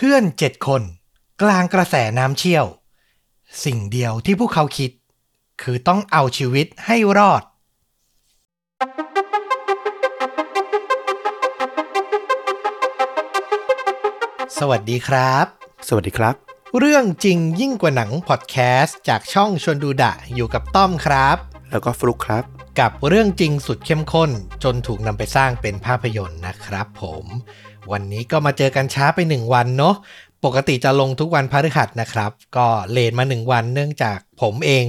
เพื่อนเจ็ดคน กลางกระแสน้ำเชี่ยว สิ่งเดียวที่พวกเขาคิด คือต้องเอาชีวิตให้รอด สวัสดีครับ สวัสดีครับ เรื่องจริงยิ่งกว่าหนังพอดแคสต์จากช่องชวนดูดะอยู่กับต้อมครับ แล้วก็ฟลุกครับ กับเรื่องจริงสุดเข้มข้น จนถูกนำไปสร้างเป็นภาพยนตร์นะครับผม วันนี้ก็มาเจอกันช้าไปหนึ่งวันเนาะปกติจะลงทุกวันพฤหัสนะครับ ก็เลนมาหนึ่งวันเนื่องจากผมเอง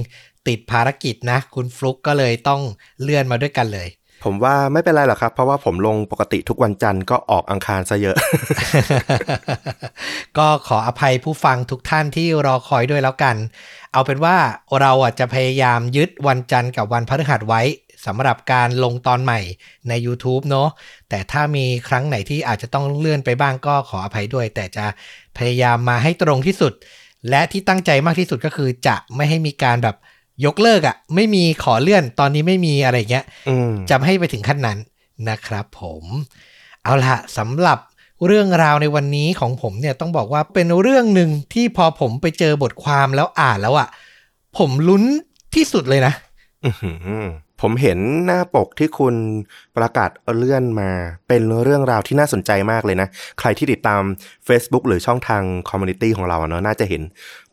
ติดภารกิจนะ คุณฟลุกก็เลยต้องเลื่อนมาด้วยกันเลย ผมว่าไม่เป็นไรหรอกครับ เพราะว่าผมลงปกติทุกวันจันทร์ก็ออกอังคารซะเยอะ ก็ขออภัยผู้ฟังทุกท่านที่รอคอยด้วยแล้วกัน เอาเป็นว่าเราอะจะพยายามยึดวันจันทร์กับวันพฤหัสไว้ สำหรับการลงตอนใหม่ใน YouTube เนาะแต่ถ้ามีครั้งไหนที่อาจจะต้องเลื่อนไปบ้างก็ขออภัยด้วย แต่จะพยายามมาให้ตรงที่สุด และที่ตั้งใจมากที่สุดก็คือจะไม่ให้มีการแบบยกเลิกอะ่ะ ไม่มีขอเลื่อนตอนนี้ไม่มีอะไรเงี้ยอืมจะไม่ให้ไปถึงขั้นนั้นนะครับผมเอาละสำหรับเรื่องราวในวันนี้ของผมเนี่ยต้องบอกว่าเป็นเรื่องหนึ่งที่พอผมไปเจอบทความแล้วอ่านแล้วอะ่ะ ผมลุ้นที่สุดเลยนะอื้อหือ ผมเห็นหน้าปกที่คุณประกาศเลื่อนมา เป็นเรื่องราวที่น่าสนใจมากเลยนะ ใครที่ติดตาม Facebook หรือช่องทาง community ของเราเนาะน่าจะเห็น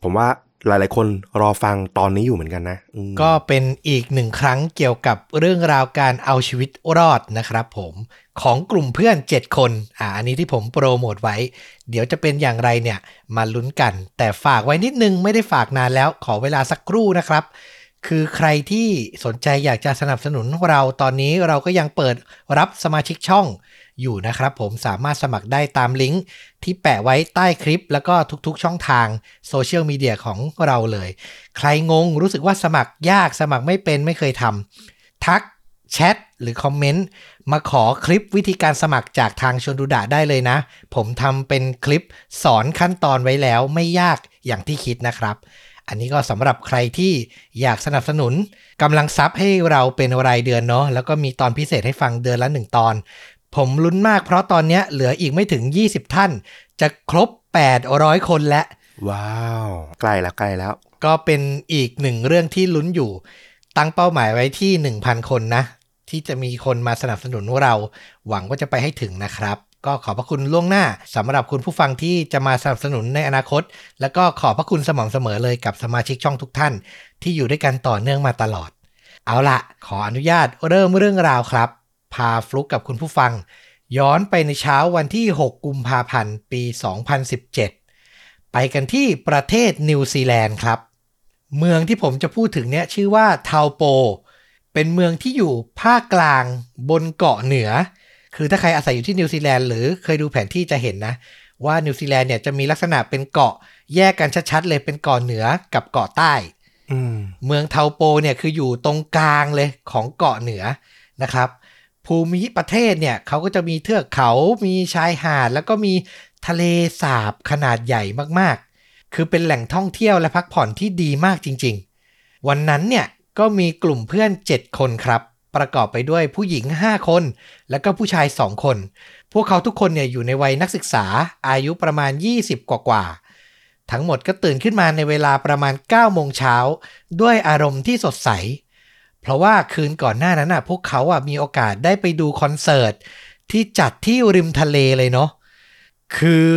ผมว่าหลาย ๆ คนรอฟังตอนนี้อยู่เหมือนกันนะ ก็เป็นอีกหนึ่งครั้งเกี่ยวกับเรื่องราวการเอาชีวิตรอดนะครับผมของกลุ่มเพื่อน 7 คน อ่า อันนี้ที่ผมโปรโมทไว้ เดี๋ยวจะเป็นอย่างไรเนี่ย มาลุ้นกัน แต่ฝากไว้นิดนึงไม่ได้ฝากนานแล้ว ขอเวลาสักครู่นะครับ คือใครที่สนใจอยากจะสนับสนุนเราตอนนี้เราก็ยังเปิดรับสมาชิกช่องอยู่นะครับผมสามารถสมัครได้ตามลิงก์ที่แปะไว้ใต้คลิป แล้วก็ทุกๆช่องทางโซเชียลมีเดียของเราเลย ใครงงรู้สึกว่าสมัครยากสมัครไม่เป็นไม่เคยทำทักแชทหรือคอมเมนต์มาขอคลิปวิธีการสมัครจากทางชนดูดะได้เลยนะ ผมทำเป็นคลิปสอนขั้นตอนไว้แล้วไม่ยากอย่างที่คิดนะครับ อันนี้ก็สำหรับใครที่อยากสนับสนุนกำลังซับให้เราเป็นรายเดือนเนาะแล้วก็มีตอนพิเศษให้ฟังเดือนละหนึ่งตอน ผมลุ้นมากเพราะตอนเนี้ยเหลืออีกไม่ถึง 20 ท่าน จะครบ 800 คนแล้ว ว้าว ใกล้แล้วใกล้แล้ว ก็เป็นอีกหนึ่งเรื่องที่ลุ้นอยู่ ตั้งเป้าหมายไว้ที่ 1,000 คนนะ ที่จะมีคนมาสนับสนุนเรา หวังว่าจะไปให้ถึงนะครับ ก็ขอบพระคุณล่วงหน้าสำหรับคุณผู้ฟังที่จะมาสนับสนุนในอนาคต แล้วก็ขอบพระคุณสม่ำเสมอเลยกับสมาชิกช่องทุกท่าน ที่อยู่ด้วยกันต่อเนื่องมาตลอด เอาละขออนุญาตเริ่มเรื่องราวครับ พาฟลุกกับคุณผู้ฟัง ย้อนไปในเช้าวันที่ 6 กุมภาพันธ์ ปี 2017 ไปกันที่ประเทศนิวซีแลนด์ครับ เมืองที่ผมจะพูดถึงเนี่ยชื่อว่าเทาโป เป็นเมืองที่อยู่ภาคกลางบนเกาะเหนือ คือถ้าใครอาศัยอยู่ที่นิวซีแลนด์หรือเคยดูแผนที่จะเห็นนะ ว่านิวซีแลนด์เนี่ยจะมีลักษณะเป็นเกาะแยกกันชัดๆเลยเป็นเกาะเหนือกับเกาะใต้อืมเมืองเทาโปเนี่ยคืออยู่ตรงกลางเลยของเกาะเหนือนะครับ ภูมิประเทศเนี่ยเขาก็จะมีเทือกเขามีชายหาด แล้วก็มีทะเลสาบขนาดใหญ่มากๆ คือเป็นแหล่งท่องเที่ยวและพักผ่อนที่ดีมากจริง ๆ วันนั้นเนี่ยก็มีกลุ่มเพื่อน 7 คนครับ ประกอบไปด้วยผู้หญิง 5 คน แล้วก็ผู้ชาย 2 คน พวกเขาทุกคนเนี่ยอยู่ในวัยนักศึกษาอายุประมาณ 20 กว่าๆทั้งหมดก็ตื่นขึ้นมาในเวลาประมาณ 9 โมงเช้า ด้วยอารมณ์ที่สดใส เพราะว่าคืนก่อนหน้านั้นอะพวกเขาอะมีโอกาสได้ไปดูคอนเสิร์ตที่จัดที่ริมทะเลเลยเนาะคือ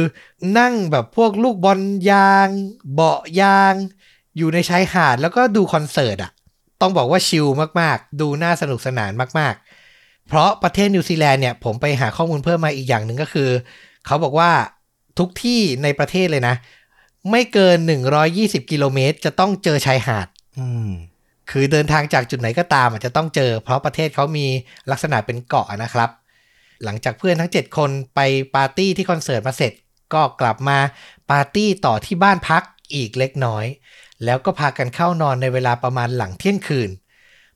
นั่งแบบพวกลูกบอลยาง เบาะยาง อยู่ในชายหาดแล้วก็ดูคอนเสิร์ตอะ ต้องบอกว่าชิลมากๆ ดูน่าสนุกสนานมากๆ เพราะประเทศนิวซีแลนด์เนี่ย ผมไปหาข้อมูลเพิ่มมาอีกอย่างหนึ่งก็คือ เขาบอกว่าทุกที่ในประเทศเลยนะ ไม่เกิน 120 กิโลเมตร จะต้องเจอชายหาดอืมคือเดินทางจากจุดไหนก็ตามอาจจะต้องเจอ เพราะประเทศเขามีลักษณะเป็นเกาะนะครับ หลังจากเพื่อนทั้ง 7 คนไปปาร์ตี้ที่คอนเสิร์ตมาเสร็จ ก็กลับมาปาร์ตี้ต่อที่บ้านพักอีกเล็กน้อย แล้วก็พากันเข้านอนในเวลาประมาณหลังเที่ยงคืน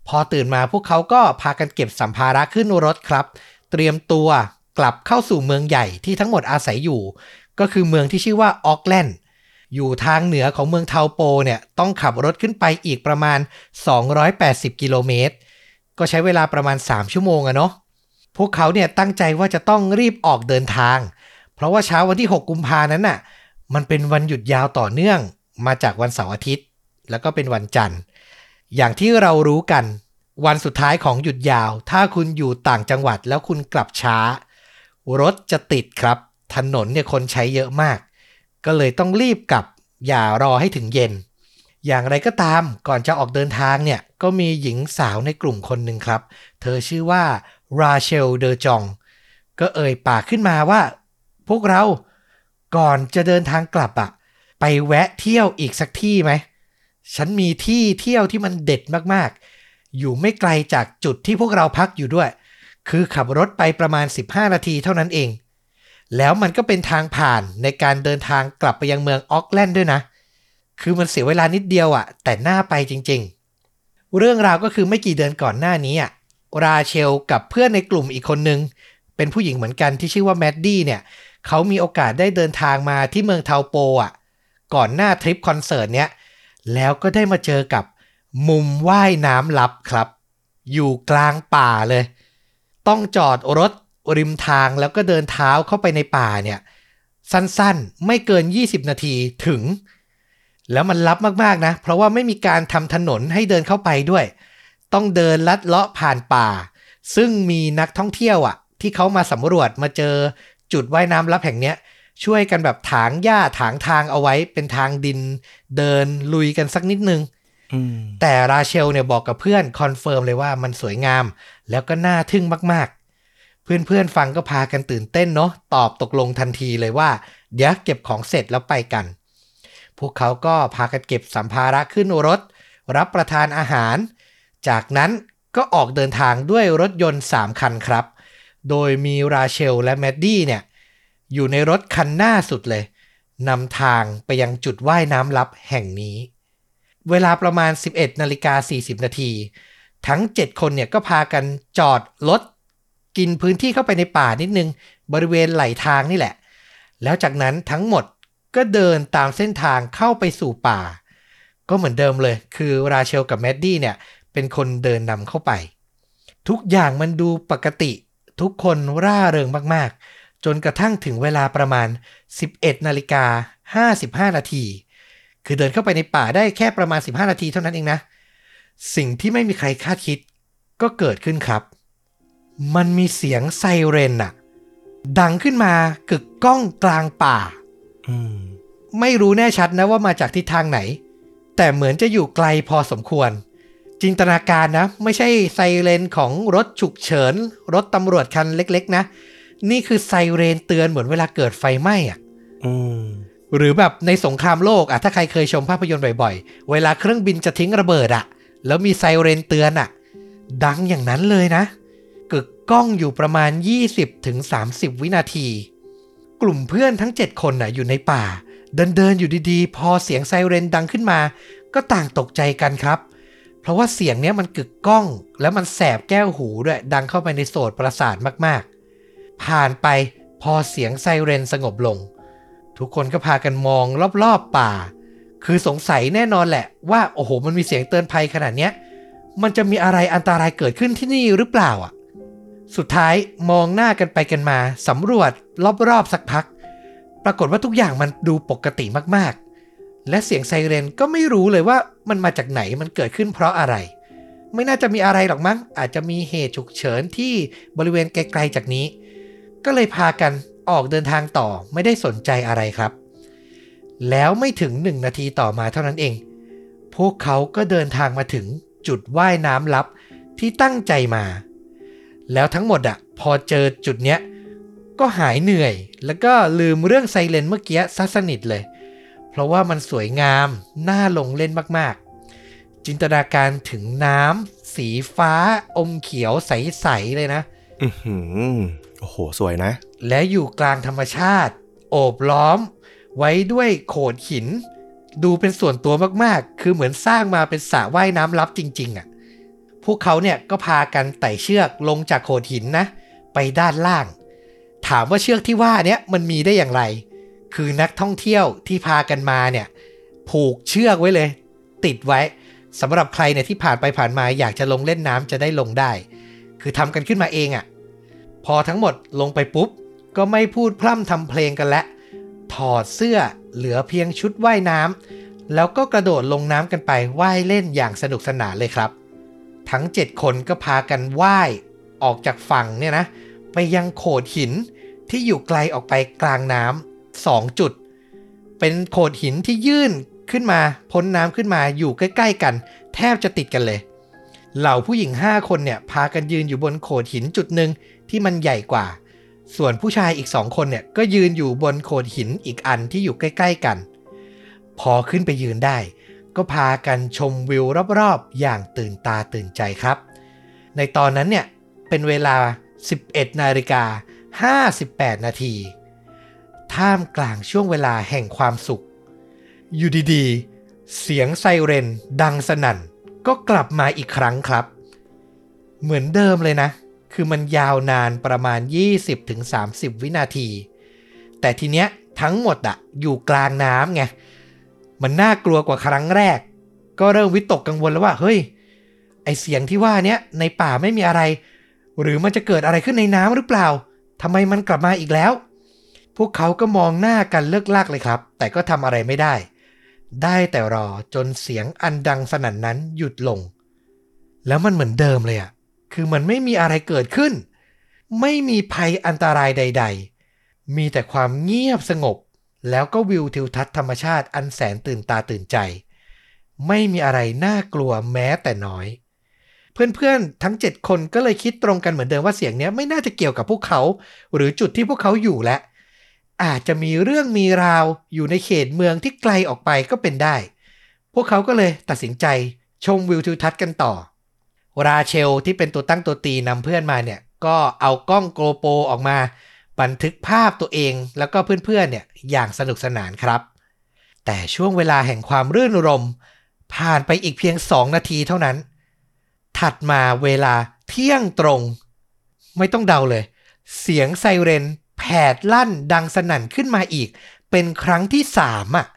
พอตื่นมาพวกเขาก็พากันเก็บสัมภาระขึ้นรถครับ เตรียมตัวกลับเข้าสู่เมืองใหญ่ที่ทั้งหมดอาศัยอยู่ ก็คือเมืองที่ชื่อว่าโอ๊คแลนด์อยู่ทางเหนือของเมืองเทาโปเนี่ยต้องขับรถขึ้นไปอีกประมาณ 280 กิโลเมตร ก็ใช้เวลาประมาณ 3 ชั่วโมงอะเนาะพวกเขาเนี่ยตั้งใจว่าจะต้องรีบออกเดินทาง เพราะว่าเช้าวันที่ 6 กุมภานั้นน่ะมันเป็นวันหยุดยาวต่อเนื่อง มาจากวันเสาร์อาทิตย์ แล้วก็เป็นวันจันทร์ อย่างที่เรารู้กัน วันสุดท้ายของหยุดยาว ถ้าคุณอยู่ต่างจังหวัดแล้วคุณกลับช้า รถจะติดครับ ถนนเนี่ยคนใช้เยอะมาก ก็เลยต้องรีบกลับ อย่ารอให้ถึงเย็น อย่างไรก็ตามก่อนจะออกเดินทางเนี่ย ก็มีหญิงสาวในกลุ่มคนหนึ่งครับ เธอชื่อว่าราเชลเดอจอง ก็เอ่ยปากขึ้นมาว่า พวกเราก่อนจะเดินทางกลับอะ แวะเที่ยวอีกสักที่ไหม ฉันมีที่เที่ยวที่มันเด็ดมากๆ อยู่ไม่ไกลจากจุดที่พวกเราพักอยู่ด้วย คือขับรถไปประมาณ 15 นาทีเท่านั้นเอง แล้วมันก็เป็นทางผ่านในการเดินทางกลับไปยังเมืองออกแลนด์ด้วยนะ คือมันเสียเวลานิดเดียวอะแต่น่าไปจริง ๆ เรื่องราวก็คือไม่กี่เดือนก่อนหน้านี้อะราเชลกับเพื่อนในกลุ่มอีกคนนึง เป็นผู้หญิงเหมือนกันที่ชื่อว่าแมดดี้เนี่ย เขามีโอกาสได้เดินทางมาที่เมืองเทาโปอะ ก่อนหน้าทริปคอนเสิร์ตเนี้ยแล้วก็ได้มาเจอกับมุมว่ายน้ำลับครับ อยู่กลางป่าเลย ต้องจอดรถริมทางแล้วก็เดินเท้าเข้าไปในป่าเนี่ย สั้นๆ ไม่เกิน 20 นาทีถึง แล้วมันลับมากๆนะ เพราะว่าไม่มีการทำถนนให้เดินเข้าไปด้วย ต้องเดินลัดเลาะผ่านป่า ซึ่งมีนักท่องเที่ยวอะ ที่เขามาสำรวจมาเจอจุดว่ายน้ำลับแห่งเนี้ย ช่วยกันแบบถางหญ้าถางทางเอาไว้เป็นทางดินเดินลุยกันสักนิดนึงอืมแต่ราเชลเนี่ยบอกกับเพื่อน confirm เลยว่ามันสวยงาม แล้วก็น่าทึ่งมากๆ เพื่อนๆฟังก็พากันตื่นเต้นเนาะตอบตกลงทันทีเลยว่า เดี๋ยวเก็บของเสร็จแล้วไปกัน พวกเขาก็พากันเก็บสัมภาระขึ้นรถ รับประทานอาหาร จากนั้นก็ออกเดินทางด้วยรถยนต์ 3 คันครับ โดยมีราเชลและแมดดี้เนี่ย อยู่ในรถคันหน้าสุดเลยนำทางไปยังจุดว่ายน้ำลับแห่งนี้ เวลาประมาณ 11นาฬิกา40นาทีทั้ง 7 คนเนี่ยก็พากันจอดรถกินพื้นที่เข้าไปในป่านิดนึง บริเวณไหลทางนี่แหละ แล้วจากนั้นทั้งหมดก็เดินตามเส้นทางเข้าไปสู่ป่า ก็เหมือนเดิมเลย คือราเชลกับแมดดี้เนี่ย เป็นคนเดินนำเข้าไป ทุกอย่างมันดูปกติ ทุกคนร่าเริงมากๆ จนกระทั่งถึงเวลาประมาณ 11นาฬิกา55 นาที คือเดินเข้าไปในป่าได้แค่ประมาณ 15 นาทีเท่านั้นเองนะ สิ่งที่ไม่มีใครคาดคิดก็เกิดขึ้นครับ มันมีเสียงไซเรนอะดังขึ้นมากึกก้องกลางป่าอืมไม่รู้แน่ชัดนะว่ามาจากทิศทางไหน แต่เหมือนจะอยู่ไกลพอสมควร จินตนาการนะ ไม่ใช่ไซเรนของรถฉุกเฉิน รถตำรวจคันเล็กๆนะ นี่คือไซเรนเตือนเหมือนเวลาเกิดไฟไหม้อะอืมหรือแบบในสงครามโลกอะถ้าใครเคยชมภาพยนตร์บ่อยๆ เวลาเครื่องบินจะทิ้งระเบิดอะแล้วมีไซเรนเตือนอะดังอย่างนั้นเลยนะกึกก้องอยู่ประมาณ 20-30วินาที กลุ่มเพื่อนทั้ง 7 คนน่ะอยู่ในป่า เดินเดินๆอยู่ดีๆ พอเสียงไซเรนดังขึ้นมา ก็ต่างตกใจกันครับ เพราะว่าเสียงเนี้ยมันกึกก้อง แล้วมันแสบแก้วหูด้วย ดังเข้าไปในโสตประสาทมากๆ ผ่านไปพอเสียงไซเรนสงบลง ทุกคนก็พากันมองรอบๆป่า คือสงสัยแน่นอนแหละว่าโอ้โหมันมีเสียงเตือนภัยขนาดเนี้ย มันจะมีอะไรอันตรายเกิดขึ้นที่นี่หรือเปล่าอะ สุดท้ายมองหน้ากันไปกันมาสำรวจรอบๆสักพัก ปรากฏว่าทุกอย่างมันดูปกติมากๆ และเสียงไซเรนก็ไม่รู้เลยว่ามันมาจากไหนมันเกิดขึ้นเพราะอะไรไม่น่าจะมีอะไรหรอกมั้ง อาจจะมีเหตุฉุกเฉินที่บริเวณไกลๆจากนี้ ก็เลยพากันออกเดินทางต่อไม่ได้สนใจอะไรครับ แล้วไม่ถึงหนึ่งนาทีต่อมาเท่านั้นเอง พวกเขาก็เดินทางมาถึงจุดว่ายน้ำลับที่ตั้งใจมา แล้วทั้งหมดอะพอเจอจุดเนี้ยก็หายเหนื่อย แล้วก็ลืมเรื่องไซเรนเมื่อกี้ซะสนิทเลย เพราะว่ามันสวยงาม น่าลงเล่นมากๆ จินตนาการถึงน้ำสีฟ้าอมเขียวใส ๆ เลยนะ โอ้โห สวยนะ และอยู่กลางธรรมชาติ โอบล้อม ไว้ด้วยโขดหิน ดูเป็นส่วนตัวมากๆ คือเหมือนสร้างมาเป็นสระว่ายน้ำลับจริง ๆอะพวกเขาเนี่ยก็พากันไต่เชือกลงจากโขดหินนะ ไปด้านล่าง ถามว่าเชือกที่ว่าเนี้ยมันมีได้อย่างไร คือนักท่องเที่ยวที่พากันมาเนี่ยผูกเชือกไว้เลย ติดไว้สำหรับใครเนี่ยที่ผ่านไปผ่านมาอยากจะลงเล่นน้ำจะได้ลงได้ คือทำกันขึ้นมาเองอะ่ะ พอทั้งหมดลงไปปุ๊บ ก็ไม่พูดพร่ำทำเพลงกันและ ถอดเสื้อเหลือเพียงชุดว่ายน้ำแล้วก็กระโดดลงน้ำกันไปว่ายเล่นอย่างสนุกสนานเลยครับ ทั้ง 7 คนก็พากันว่ายออกจากฝั่งเนี่ยนะ ไปยังโขดหินที่อยู่ไกลออกไปกลางน้ำสองจุด เป็นโขดหินที่ยื่นขึ้นมาพ้นน้ำขึ้นมาอยู่ใกล้ ๆ กัน แทบจะติดกันเลย เหล่าผู้หญิง 5 คนเนี่ยพากันยืนอยู่บนโขดหินจุดหนึ่ง ที่มันใหญ่กว่า ส่วนผู้ชายอีกสองคนเนี่ยก็ยืนอยู่บนโขดหินอีกอันที่อยู่ใกล้ ๆกัน พอขึ้นไปยืนได้ ก็พากันชมวิวรอบๆ อย่างตื่นตาตื่นใจครับ ในตอนนั้นเนี่ยเป็นเวลา 11นาฬิกา58 นาที ท่ามกลางช่วงเวลาแห่งความสุข อยู่ดีๆ เสียงไซเรนดังสนั่นก็กลับมาอีกครั้งครับ เหมือนเดิมเลยนะ คือมันยาวนานประมาณ 20-30 วินาที แต่ทีเนี้ยทั้งหมดอะอยู่กลางน้ำไง มันน่ากลัวกว่าครั้งแรก ก็เริ่มวิตกกังวลแล้วว่า เฮ้ย ไอเสียงที่ว่าเนี้ยในป่าไม่มีอะไร หรือมันจะเกิดอะไรขึ้นในน้ำหรือเปล่าทำไมมันกลับมาอีกแล้ว พวกเขาก็มองหน้ากันเลิกลากเลยครับ แต่ก็ทำอะไรไม่ได้ ได้แต่รอจนเสียงอันดังสนั่นนั้นหยุดลง แล้วมันเหมือนเดิมเลยอะ คือมันไม่มีอะไรเกิดขึ้น ไม่มีภัยอันตรายใด ๆ มีแต่ความเงียบสงบ แล้วก็วิวทิวทัศน์ธรรมชาติอันแสนตื่นตาตื่นใจ ไม่มีอะไรน่ากลัวแม้แต่น้อย เพื่อนๆ ทั้ง 7 คนก็เลยคิดตรงกันเหมือนเดิมว่าเสียงนี้ไม่น่าจะเกี่ยวกับพวกเขา หรือจุดที่พวกเขาอยู่และ อาจจะมีเรื่องมีราวอยู่ในเขตเมืองที่ไกลออกไปก็เป็นได้ พวกเขาก็เลยตัดสินใจชมวิวทิวทัศน์กันต่อ ราเชลที่เป็นตัวตั้งตัวตีนำเพื่อนมาเนี่ย ก็เอากล้องโกโปรออกมา บันทึกภาพตัวเองแล้วก็เพื่อนๆเนี่ยอย่างสนุกสนานครับ แต่ช่วงเวลาแห่งความรื่นรม ผ่านไปอีกเพียง 2 นาทีเท่านั้น ถัดมาเวลาเที่ยงตรง ไม่ต้องเดาเลย เสียงไซเรนแผดลั่นดังสนั่นขึ้นมาอีก เป็นครั้งที่สามอะ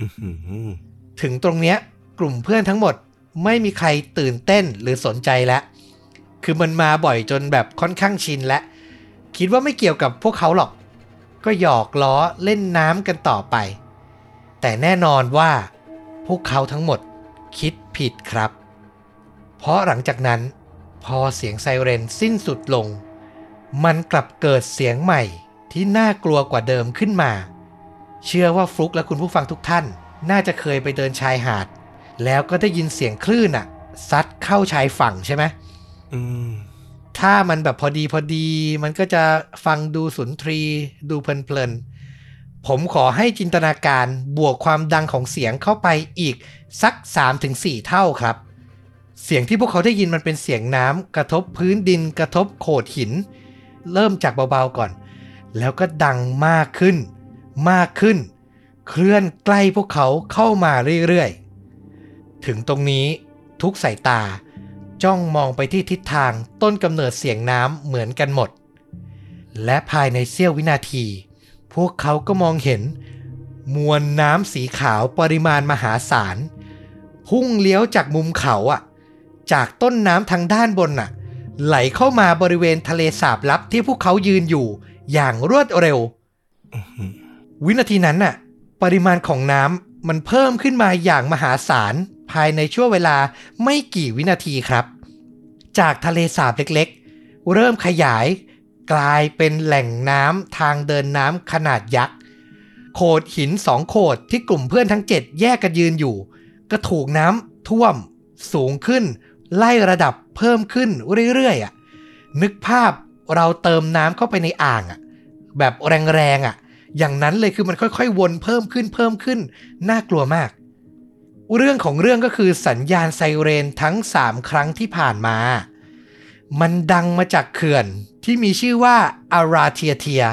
อื้อหือถึงตรงเนี้ยกลุ่มเพื่อนทั้งหมด ไม่มีใครตื่นเต้นหรือสนใจแล้ว คือมันมาบ่อยจนแบบค่อนข้างชินแล้วคิดว่าไม่เกี่ยวกับพวกเขาหรอก ก็หยอกล้อเล่นน้ำกันต่อไป แต่แน่นอนว่า พวกเขาทั้งหมดคิดผิดครับ เพราะหลังจากนั้น พอเสียงไซเรนสิ้นสุดลง มันกลับเกิดเสียงใหม่ที่น่ากลัวกว่าเดิมขึ้นมา เชื่อว่าฟลุกและคุณผู้ฟังทุกท่าน น่าจะเคยไปเดินชายหาด แล้วก็ได้ยินเสียงคลื่นอะซัดเข้าชายฝั่งใช่ไหมอืมถ้ามันแบบพอดีพอดี มันก็จะฟังดูสุนทรีดูเพลินๆ ผมขอให้จินตนาการบวกความดังของเสียงเข้าไปอีกสัก 3-4 เท่าครับ เสียงที่พวกเขาได้ยินมันเป็นเสียงน้ำกระทบพื้นดินกระทบโขดหิน เริ่มจากเบาๆก่อน แล้วก็ดังมากขึ้น มากขึ้น เคลื่อนใกล้พวกเขาเข้ามาเรื่อยๆ ถึงตรงนี้ทุกสายตา จ้องมองไปที่ทิศทางต้นกำเนิดเสียงน้ำเหมือนกันหมด และภายในเสี้ยววินาที พวกเขาก็มองเห็น มวลน้ำสีขาวปริมาณมหาศาล พุ่งเลี้ยวจากมุมเขาอะจากต้นน้ำทางด้านบนน่ะ ไหลเข้ามาบริเวณทะเลสาบลับที่พวกเขายืนอยู่อย่างรวดเร็ว วินาทีนั้นน่ะ ปริมาณของน้ำมันเพิ่มขึ้นมาอย่างมหาศาล ภายในช่วงเวลาไม่กี่วินาทีครับ จากทะเลสาบเล็กๆ เริ่มขยายกลายเป็นแหล่งน้ำทางเดินน้ำขนาดยักษ์โขดหินสองโขดที่กลุ่มเพื่อนทั้ง 7 แยกกันยืนอยู่ ก็ถูกน้ำท่วม สูงขึ้น ไล่ระดับเพิ่มขึ้นเรื่อยๆอะนึกภาพเราเติมน้ำเข้าไปในอ่างอะแบบแรงๆอะ อย่างนั้นเลยคือมันค่อยๆ วนเพิ่มขึ้นเพิ่มขึ้น น่ากลัวมาก เรื่องของเรื่องก็คือสัญญาณไซเรนทั้ง 3 ครั้งที่ผ่านมา มันดังมาจากเขื่อนที่มีชื่อว่าอาราเทียเทีย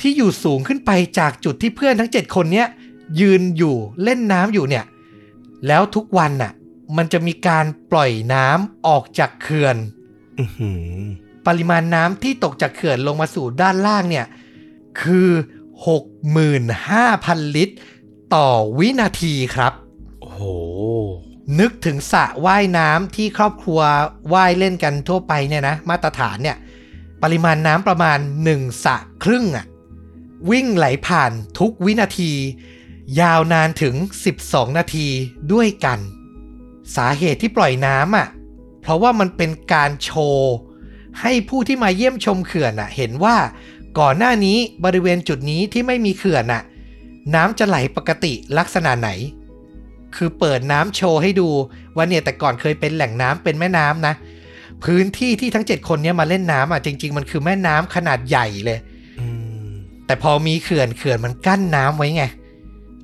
ที่อยู่สูงขึ้นไปจากจุดที่เพื่อนทั้ง 7 คนเนี้ยยืนอยู่เล่นน้ำอยู่เนี่ย แล้วทุกวันน่ะ มันจะมีการปล่อยน้ำออกจากเขื่อนอื้อหือปริมาณน้ำที่ตกจากเขื่อนลงมาสู่ด้านล่างเนี่ย คือ 65,000 ลิตร ต่อวินาทีครับ โห นึกถึงสระว่ายน้ำที่ครอบครัวว่ายเล่นกันทั่วไปเนี่ยนะ มาตรฐานเนี่ย ปริมาณน้ำประมาณหนึ่งสระครึ่งอะวิ่งไหลผ่านทุกวินาที ยาวนานถึง 12 นาทีด้วยกัน สาเหตุที่ปล่อยน้ำอะ เพราะว่ามันเป็นการโชว์ให้ผู้ที่มาเยี่ยมชมเขื่อนอะ เห็นว่าก่อนหน้านี้บริเวณจุดนี้ที่ไม่มีเขื่อนอะ น้ำจะไหลปกติลักษณะไหน คือเปิดน้ำโชว์ให้ดูว่าเนี่ยแต่ก่อนเคยเป็นแหล่งน้ำเป็นแม่น้ำนะ พื้นที่ที่ทั้ง 7 คนเนี้มาเล่นน้ำอะจริง ๆ มันคือแม่น้ำขนาดใหญ่เลยอืมแต่พอมีเขื่อนเขื่อนมันกั้นน้ำไว้ไง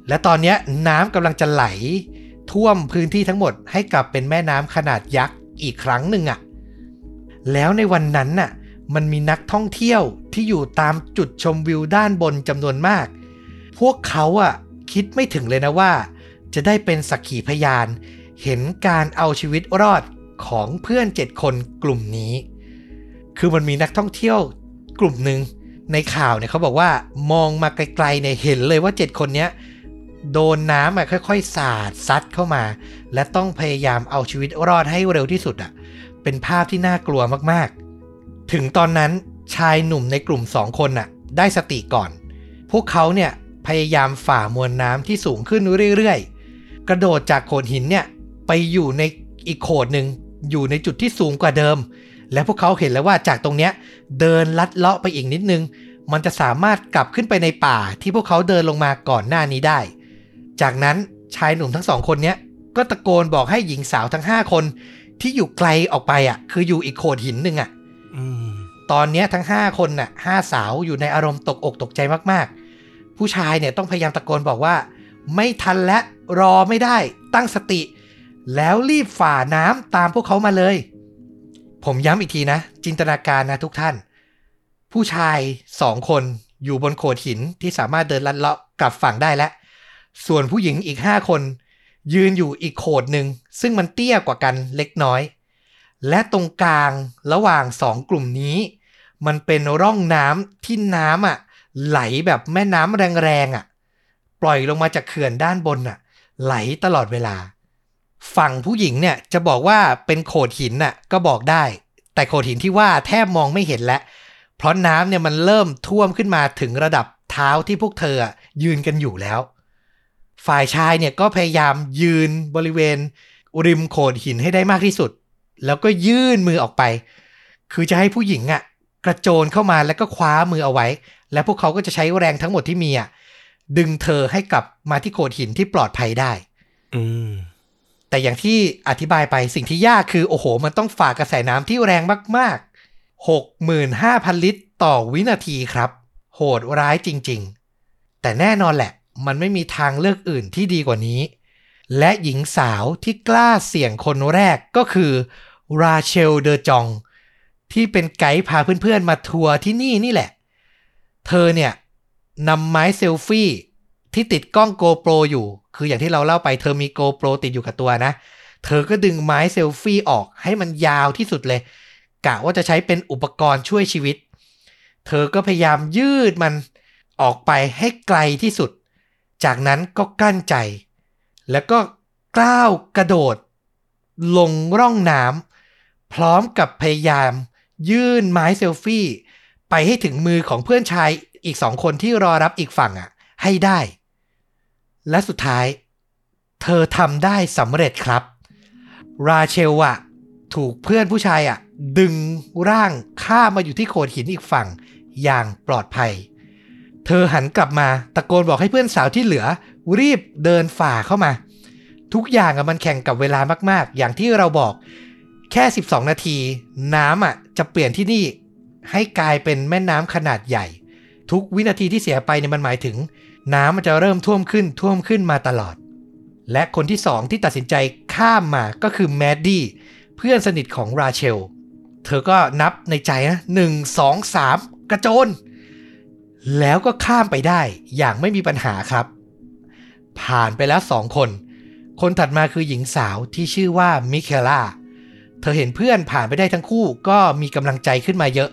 และตอนเนี้ยน้ำกำลังจะไหล ท่วมพื้นที่ทั้งหมดให้กลับเป็นแม่น้ำขนาดยักษ์อีกครั้งหนึ่งอะ่ะ แล้วในวันนั้นน่ะ มันมีนักท่องเที่ยวที่อยู่ตามจุดชมวิวด้านบนจำนวนมาก พวกเขาอะคิดไม่ถึงเลยนะว่า จะได้เป็นสักขีพยาน เห็นการเอาชีวิตรอดของเพื่อนเจ็ดคนกลุ่มนี้ คือมันมีนักท่องเที่ยวกลุ่มหนึ่งในข่าวเนี่ยเขาบอกว่ามองมาไกลๆเนี่ยเห็นเลยว่าเจ็ดคนเนี้ยโดนน้ำอะค่อยๆ สาดซัดเข้ามา และต้องพยายามเอาชีวิตรอดให้เร็วที่สุดอะเป็นภาพที่น่ากลัวมากๆ ถึงตอนนั้นชายหนุ่มในกลุ่มสองคนน่ะได้สติก่อน พวกเขาเนี่ยพยายามฝ่ามวลน้ำที่สูงขึ้นเรื่อยๆ กระโดดจากโขดหินเนี่ยไปอยู่ในอีกโขดหนึ่งอยู่ในจุดที่สูงกว่าเดิม และพวกเขาเห็นแล้วว่าจากตรงเนี้ยเดินลัดเลาะไปอีกนิดนึง มันจะสามารถกลับขึ้นไปในป่าที่พวกเขาเดินลงมาก่อนหน้านี้ได้ จากนั้นชายหนุ่มทั้งสองคนเนี้ยก็ตะโกนบอกให้หญิงสาวทั้ง 5 คนที่อยู่ไกลออกไปอะ คืออยู่อีกโขดหินหนึ่งอะอืมตอนเนี้ยทั้ง 5 คนน่ะห้าสาวอยู่ในอารมณ์ตกอกตกใจมากๆ ผู้ชายเนี่ยต้องพยายามตะโกนบอกว่า ไม่ทันและรอไม่ได้ตั้งสติ แล้วรีบฝ่าน้ำตามพวกเขามาเลย ผมย้ำอีกทีนะ จินตนาการนะทุกท่าน ผู้ชายสองคนอยู่บนโขดหินที่สามารถเดินลัดเลาะกลับฝั่งได้แล้ว ส่วนผู้หญิงอีกห้าคน ยืนอยู่อีกโขดหนึ่ง ซึ่งมันเตี้ยกว่ากันเล็กน้อย และตรงกลางระหว่างสองกลุ่มนี้ มันเป็นร่องน้ำที่น้ำอะไหลแบบแม่น้ำแรงๆอะ ปล่อยลงมาจากเขื่อนด้านบนอะ ไหลตลอดเวลา ฝั่งผู้หญิงเนี่ยจะบอกว่าเป็นโขดหินน่ะก็บอกได้ แต่โขดหินที่ว่าแทบมองไม่เห็นแล้วเพราะน้ำเนี่ยมันเริ่มท่วมขึ้นมาถึงระดับเท้าที่พวกเธอยืนกันอยู่แล้ว ฝ่ายชายเนี่ยก็พยายามยืนบริเวณ ริมโขดหินให้ได้มากที่สุด แล้วก็ยื่นมือออกไป คือจะให้ผู้หญิงอะกระโจนเข้ามาแล้วก็คว้ามือเอาไว้ และพวกเขาก็จะใช้แรงทั้งหมดที่มีอะ ดึงเธอให้กลับมาที่โขดหินที่ปลอดภัยได้ อืมแต่อย่างที่อธิบายไปสิ่งที่ยากคือ โอ้โห มันต้องฝ่ากระแสน้ำที่แรงมากๆ 65,000 ลิตรต่อวินาทีครับ โหดร้ายจริง ๆ แต่แน่นอนแหละ มันไม่มีทางเลือกอื่นที่ดีกว่านี้ และหญิงสาวที่กล้าเสี่ยงคนแรกก็คือราเชลเดอจอง ที่เป็นไกด์พาเพื่อนๆ มาทัวร์ที่นี่นี่แหละ เธอเนี่ย นำไม้เซลฟี่ ที่ติดกล้อง GoPro อยู่ คืออย่างที่เราเล่าไปเธอมี GoPro ติดอยู่กับตัวนะ เธอก็ดึงไม้เซลฟี่ออกให้มันยาวที่สุดเลย กะว่าจะใช้เป็นอุปกรณ์ช่วยชีวิต เธอก็พยายามยืดมันออกไปให้ไกลที่สุด จากนั้นก็กลั้นใจ แล้วก็กล้าวกระโดด ลงร่องน้ำพร้อมกับพยายาม ยื่นไม้เซลฟี่ ไปให้ถึงมือของเพื่อนชาย อีกสองคนที่รอรับอีกฝั่งอะ ให้ได้ และสุดท้าย เธอทำได้สำเร็จครับ ราเชลอะถูกเพื่อนผู้ชายอะดึงร่างข้ามมาอยู่ที่โขดหินอีกฝั่งอย่างปลอดภัย เธอหันกลับมาตะโกนบอกให้เพื่อนสาวที่เหลือ รีบเดินฝ่าเข้ามา ทุกอย่างอะมันแข่งกับเวลามาก ๆ อย่างที่เราบอก แค่ 12 นาที น้ำอะจะเปลี่ยนที่นี่ให้กลายเป็นแม่น้ำขนาดใหญ่ ทุกวินาทีที่เสียไปเนี่ยมันหมายถึง น้ำมันจะเริ่มท่วมขึ้นท่วมขึ้นมาตลอด และคนที่สองที่ตัดสินใจข้ามมาก็คือแมดดี้เพื่อนสนิทของราเชล เธอก็นับในใจนะหนึ่งสองสามกระโจน แล้วก็ข้ามไปได้อย่างไม่มีปัญหาครับ ผ่านไปแล้วสองคน คนถัดมาคือหญิงสาวที่ชื่อว่ามิเคล่าเธอเห็นเพื่อนผ่านไปได้ทั้งคู่ก็มีกำลังใจขึ้นมาเยอะ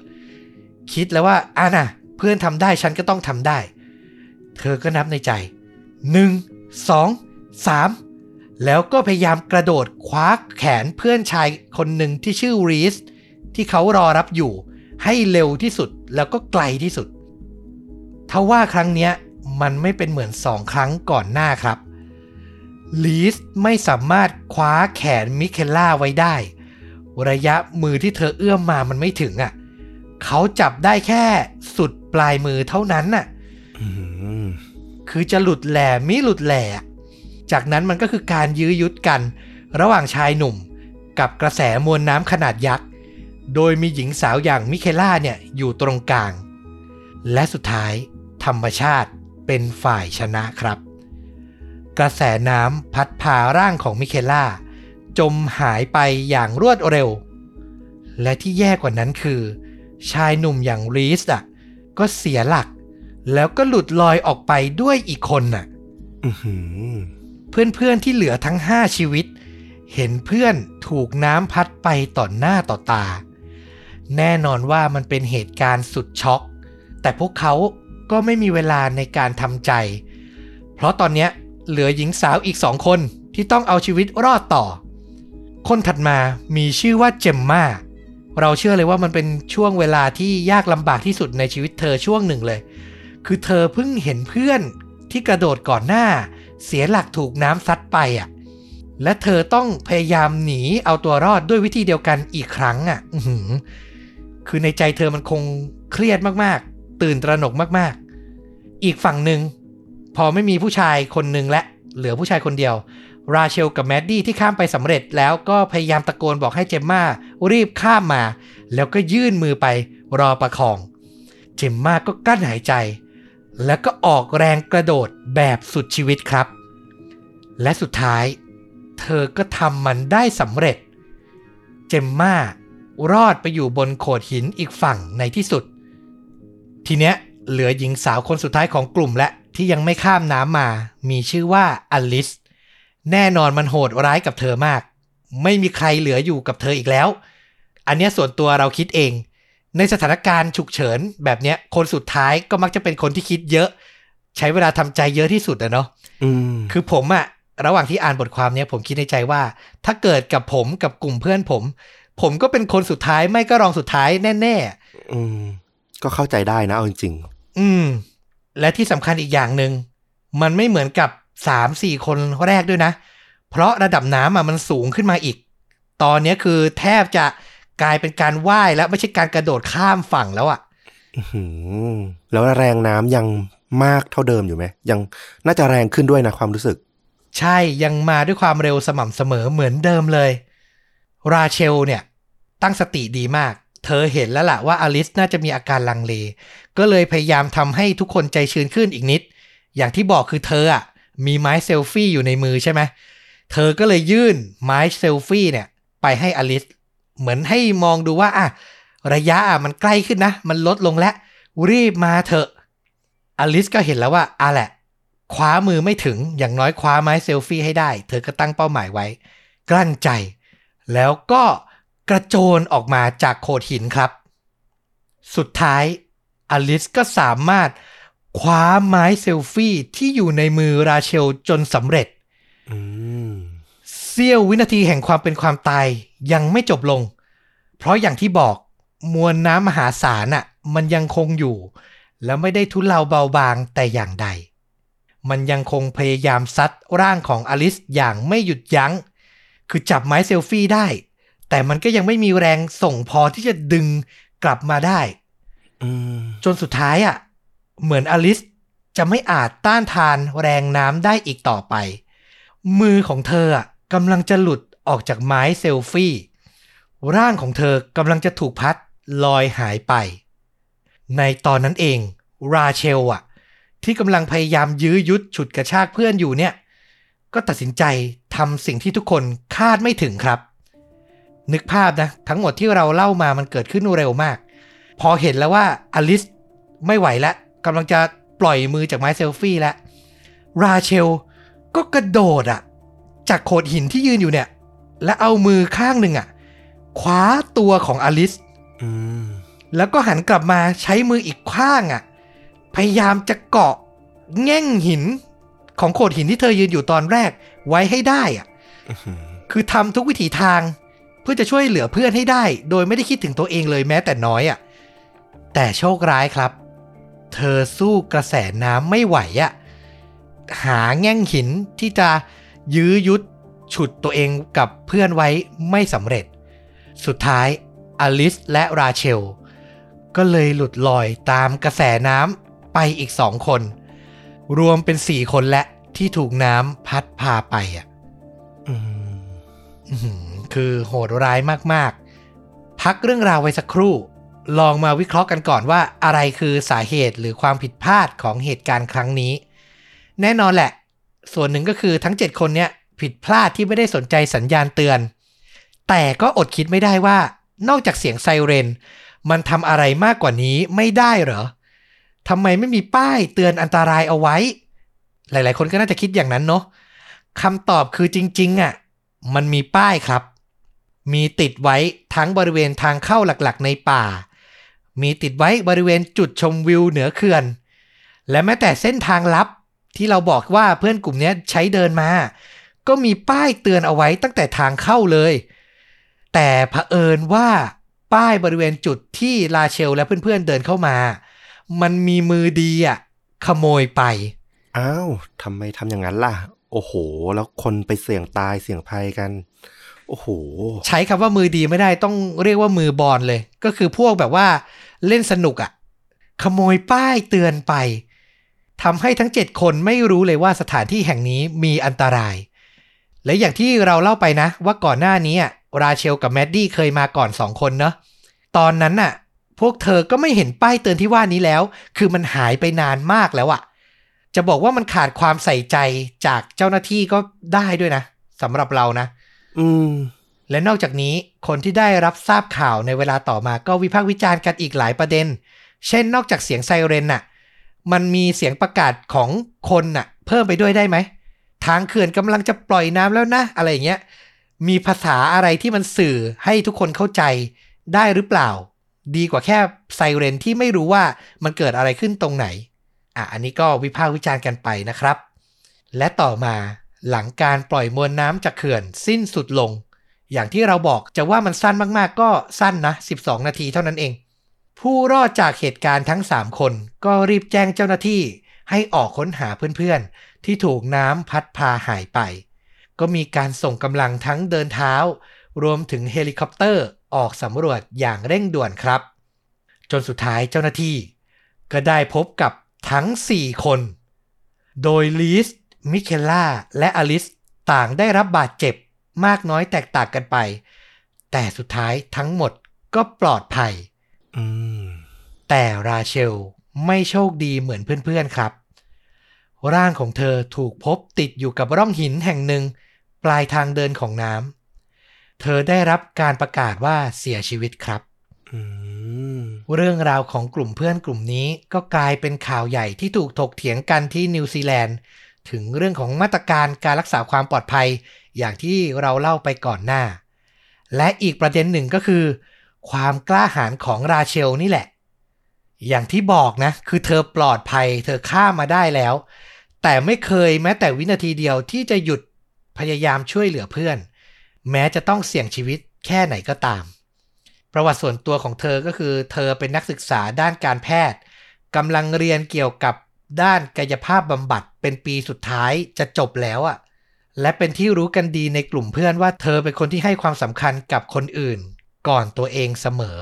คิดแล้วว่าอ่านะ เพื่อนทำได้ฉันก็ต้องทำได้ เธอก็นับในใจหนึ่งสองสามแล้วก็พยายามกระโดดคว้าแขนเพื่อนชายคนหนึ่งที่ชื่อรีสที่เขารอรับอยู่ ให้เร็วที่สุดแล้วก็ไกลที่สุดทว่าครั้งนี้มันไม่เป็นเหมือนสองครั้งก่อนหน้าครับลีสไม่สามารถคว้าแขนมิเคล่าไว้ได้ ระยะมือที่เธอเอื้อมมามันไม่ถึงอะ เขาจับได้แค่สุด ปลายมือเท่านั้นน่ะอืมคือจะหลุดแหล่มิหลุดแหล่ จากนั้นมันก็คือการยื้อยุดกัน ระหว่างชายหนุ่ม กับกระแสมวลน้ำขนาดยักษ์ โดยมีหญิงสาวอย่างมิเคล่าเนี่ยอยู่ตรงกลาง และสุดท้ายธรรมชาติเป็นฝ่ายชนะครับ กระแสน้ำพัดพาร่างของมิเคล่า จมหายไปอย่างรวดเร็ว และที่แย่กว่านั้นคือ ชายหนุ่มอย่างรีสอะ ก็เสียหลัก แล้วก็หลุดลอยออกไปด้วยอีกคนน่ะอือหือเพื่อนๆที่เหลือทั้ง5ชีวิต เห็นเพื่อนถูกน้ำพัดไปต่อหน้าต่อตา แน่นอนว่ามันเป็นเหตุการณ์สุดช็อก แต่พวกเขาก็ไม่มีเวลาในการทำใจ เพราะตอนเนี้ยเหลือหญิงสาวอีกสองคนที่ต้องเอาชีวิตรอดต่อ คนถัดมามีชื่อว่าเจมมา เราเชื่อเลยว่ามันเป็นช่วงเวลาที่ยากลำบากที่สุดในชีวิตเธอช่วงหนึ่งเลย คือเธอเพิ่งเห็นเพื่อนที่กระโดดก่อนหน้า เสียหลักถูกน้ำซัดไปอะ และเธอต้องพยายามหนีเอาตัวรอดด้วยวิธีเดียวกันอีกครั้งอะคือในใจเธอมันคงเครียดมากๆ ตื่นตระหนกมากๆ อีกฝั่งหนึ่งพอไม่มีผู้ชายคนหนึ่งและ เหลือผู้ชายคนเดียว ราเชลกับแมดดี้ที่ข้ามไปสำเร็จแล้วก็พยายามตะโกนบอกให้เจมมา รีบข้ามมา แล้วก็ยื่นมือไปรอประคอง เจมมาก็กลั้นหายใจ แล้วก็ออกแรงกระโดดแบบสุดชีวิตครับ และสุดท้าย เธอก็ทำมันได้สำเร็จ เจมมารอดไปอยู่บนโขดหินอีกฝั่งในที่สุด ทีเนี้ยเหลือหญิงสาวคนสุดท้ายของกลุ่มและที่ยังไม่ข้ามน้ำมา มีชื่อว่าอลิส แน่นอนมันโหดร้ายกับเธอมาก ไม่มีใครเหลืออยู่กับเธออีกแล้ว อันเนี้ยส่วนตัวเราคิดเอง ในสถานการณ์ฉุกเฉินแบบเนี้ย คนสุดท้ายก็มักจะเป็นคนที่คิดเยอะ ใช้เวลาทำใจเยอะที่สุดอะเนาะอืมคือผมอะระหว่างที่อ่านบทความเนี้ยผมคิดในใจว่า ถ้าเกิดกับผมกับกลุ่มเพื่อนผม ผมก็เป็นคนสุดท้ายไม่ก็รองสุดท้ายแน่อืม ก็เข้าใจได้นะเอาจริงๆอืม และที่สำคัญอีกอย่างหนึ่งมันไม่เหมือนกับสามสี่คนแรกด้วยนะ เพราะระดับน้ำอะมันสูงขึ้นมาอีก ตอนเนี้ยคือแทบจะกลายเป็นการว่ายแล้วไม่ใช่การกระโดดข้ามฝั่งแล้วอะๆอื้อหือแล้วแรงน้ำยังมากเท่าเดิมอยู่ไหมยังน่าจะแรงขึ้นด้วยนะความรู้สึก ใช่ยังมาด้วยความเร็วสม่ำเสมอเหมือนเดิมเลย ราเชลเนี่ย ตั้งสติดีมาก เธอเห็นแล้วล่ะว่าอลิสน่าจะมีอาการลังเล ก็เลยพยายามทำให้ทุกคนใจชื้นขึ้นอีกนิด อย่างที่บอกคือเธออะมีไม้เซลฟี่อยู่ในมือใช่ไหม เธอก็เลยยื่นไม้เซลฟี่เนี่ยไปให้อลิส เหมือนให้มองดูว่าอะระยะอะมันใกล้ขึ้นนะ มันลดลงแล้ว รีบมาเถอะอลิสก็เห็นแล้วว่าอะแหละคว้ามือไม่ถึงอย่างน้อยคว้าไม้เซลฟี่ให้ได้ เธอก็ตั้งเป้าหมายไว้ กลั้นใจ แล้วก็กระโจนออกมาจากโขดหินครับ สุดท้ายอลิสก็สามารถคว้าไม้เซลฟี่ที่อยู่ในมือราเชลจนสำเร็จ เสี้ยววินาทีแห่งความเป็นความตายยังไม่จบลง เพราะอย่างที่บอกมวลน้ำมหาศาลน่ะมันยังคงอยู่ แล้วไม่ได้ทุเลาเบาบางแต่อย่างใด มันยังคงพยายามซัดร่างของอลิสอย่างไม่หยุดยัง้ง คือจับไม้เซลฟี่ได้ แต่มันก็ยังไม่มีแรงส่งพอที่จะดึงกลับมาได้อืมจนสุดท้ายอะ เหมือนอลิสจะไม่อาจต้านทานแรงน้ำได้อีกต่อไป มือของเธออะ กำลังจะหลุดออกจากไม้เซลฟี่ ร่างของเธอกำลังจะถูกพัดลอยหายไป ในตอนนั้นเอง ราเชลอะที่กำลังพยายามยื้อยุดฉุดกระชากเพื่อนอยู่เนี่ย ก็ตัดสินใจทำสิ่งที่ทุกคนคาดไม่ถึงครับ นึกภาพนะ ทั้งหมดที่เราเล่ามามันเกิดขึ้นเร็วมาก พอเห็นแล้วว่าอลิสไม่ไหวแล้วกำลังจะปล่อยมือจากไม้เซลฟี่แล้วราเชลก็กระโดดอะ จากโขดหินที่ยืนอยู่เนี่ย และเอามือข้างหนึ่งอะคว้าตัวของอลิสอืมแล้วก็หันกลับมาใช้มืออีกข้างอะพยายามจะเกาะแง่งหินของโขดหินที่เธอยืนอยู่ตอนแรกไว้ให้ได้อะอื้อหือคือทำทุกวิถีทางเพื่อจะช่วยเหลือเพื่อนให้ได้ โดยไม่ได้คิดถึงตัวเองเลยแม้แต่น้อยอะ่ะ แต่โชคร้ายครับ เธอสู้กระแสน้ำไม่ไหวอะหาแง่งหินที่จะ ยื้อยุดฉุดตัวเองกับเพื่อนไว้ไม่สำเร็จ สุดท้ายอลิสและราเชล ก็เลยหลุดลอยตามกระแสน้ำไปอีกสองคน รวมเป็นสี่คนและที่ถูกน้ำพัดพาไปอะอืมอื้อหือคือโหดร้ายมากๆ พักเรื่องราวไว้สักครู่ ลองมาวิเคราะห์กันก่อนว่าอะไรคือสาเหตุหรือความผิดพลาดของเหตุการณ์ครั้งนี้ แน่นอนแหละ ส่วนหนึ่งก็คือทั้ง 7 คนเนี้ยผิดพลาดที่ไม่ได้สนใจสัญญาณเตือน แต่ก็อดคิดไม่ได้ว่า นอกจากเสียงไซเรน มันทำอะไรมากกว่านี้ไม่ได้เหรอทำไมไม่มีป้ายเตือนอันตรายเอาไว้ หลาย ๆ คนก็น่าจะคิดอย่างนั้นเนาะคำตอบคือจริง ๆอะมันมีป้ายครับ มีติดไว้ทั้งบริเวณทางเข้าหลักๆ ในป่า มีติดไว้บริเวณจุดชมวิวเหนือเขื่อน และแม้แต่เส้นทางลับ ที่เราบอกว่าเพื่อนกลุ่มเนี้ยใช้เดินมา ก็มีป้ายเตือนเอาไว้ตั้งแต่ทางเข้าเลย แต่เผอิญว่าป้ายบริเวณจุดที่ลาเชลและเพื่อนๆเดินเข้ามา มันมีมือดีอะขโมยไป อ้าวทำไมทำอย่างนั้นล่ะ โอ้โห แล้วคนไปเสี่ยงตายเสี่ยงภัยกัน โอ้โห ใช้คำว่ามือดีไม่ได้ต้องเรียกว่ามือบอลเลย ก็คือพวกแบบว่าเล่นสนุกอะ่ะ ขโมยป้ายเตือนไป ทำให้ทั้ง 7 คนไม่รู้เลยว่าสถานที่แห่งนี้มีอันตราย และอย่างที่เราเล่าไปนะ ว่าก่อนหน้านี้อะราเชลกับแมดดี้เคยมาก่อน 2 คนเนาะตอนนั้นน่ะ พวกเธอก็ไม่เห็นป้ายเตือนที่ว่านี้แล้ว คือมันหายไปนานมากแล้วอะจะบอกว่ามันขาดความใส่ใจจากเจ้าหน้าที่ก็ได้ด้วยนะสำหรับเรานะ อืม และนอกจากนี้คนที่ได้รับทราบข่าวในเวลาต่อมาก็วิพากษ์วิจารณ์กันอีกหลายประเด็น เช่นนอกจากเสียงไซเรนน่ะ มันมีเสียงประกาศของคนน่ะ เพิ่มไปด้วยได้ไหม ทางเขื่อนกำลังจะปล่อยน้ำแล้วนะ อะไรอย่างเงี้ย มีภาษาอะไรที่มันสื่อให้ทุกคนเข้าใจได้หรือเปล่า ดีกว่าแค่ไซเรนที่ไม่รู้ว่ามันเกิดอะไรขึ้นตรงไหน อะ อันนี้ก็วิพากษ์วิจารณ์กันไปนะครับ และต่อมาหลังการปล่อยมวลน้ำจากเขื่อนสิ้นสุดลง อย่างที่เราบอกจะว่ามันสั้นมากๆ ก็สั้นนะ 12 นาทีเท่านั้นเอง ผู้รอดจากเหตุการณ์ทั้ง 3 คนก็รีบแจ้งเจ้าหน้าที่ให้ออกค้นหาเพื่อนๆ ที่ถูกน้ำพัดพาหายไป ก็มีการส่งกำลังทั้งเดินเท้า รวมถึงเฮลิคอปเตอร์ออกสำรวจอย่างเร่งด่วนครับ จนสุดท้ายเจ้าหน้าที่ ก็ได้พบกับทั้ง 4 คน โดยลีสมิเคล่า และอลิสต่างได้รับบาดเจ็บมากน้อยแตกต่างกันไป แต่สุดท้ายทั้งหมดก็ปลอดภัย แต่ราเชลไม่โชคดีเหมือนเพื่อนๆครับ ร่างของเธอถูกพบติดอยู่กับร่องหินแห่งหนึ่ง ปลายทางเดินของน้ำ เธอได้รับการประกาศว่าเสียชีวิตครับเรื่องราวของกลุ่มเพื่อนกลุ่มนี้ก็กลายเป็นข่าวใหญ่ที่ถูกถกเถียงกันที่นิวซีแลนด์ ถึงเรื่องของมาตรการการรักษาความปลอดภัย อย่างที่เราเล่าไปก่อนหน้า และอีกประเด็นหนึ่งก็คือ ความกล้าหาญของราเชลนี่แหละ อย่างที่บอกนะ คือเธอปลอดภัย เธอข้ามมาได้แล้ว แต่ไม่เคยแม้แต่วินาทีเดียวที่จะหยุดพยายามช่วยเหลือเพื่อน แม้จะต้องเสี่ยงชีวิตแค่ไหนก็ตาม ประวัติส่วนตัวของเธอก็คือ เธอเป็นนักศึกษาด้านการแพทย์กำลังเรียนเกี่ยวกับด้านกายภาพบำบัดเป็นปีสุดท้ายจะจบแล้วอะ่ะและเป็นที่รู้กันดีในกลุ่มเพื่อนว่าเธอเป็นคนที่ให้ความสำคัญกับคนอื่น ก่อนตัวเองเสมอ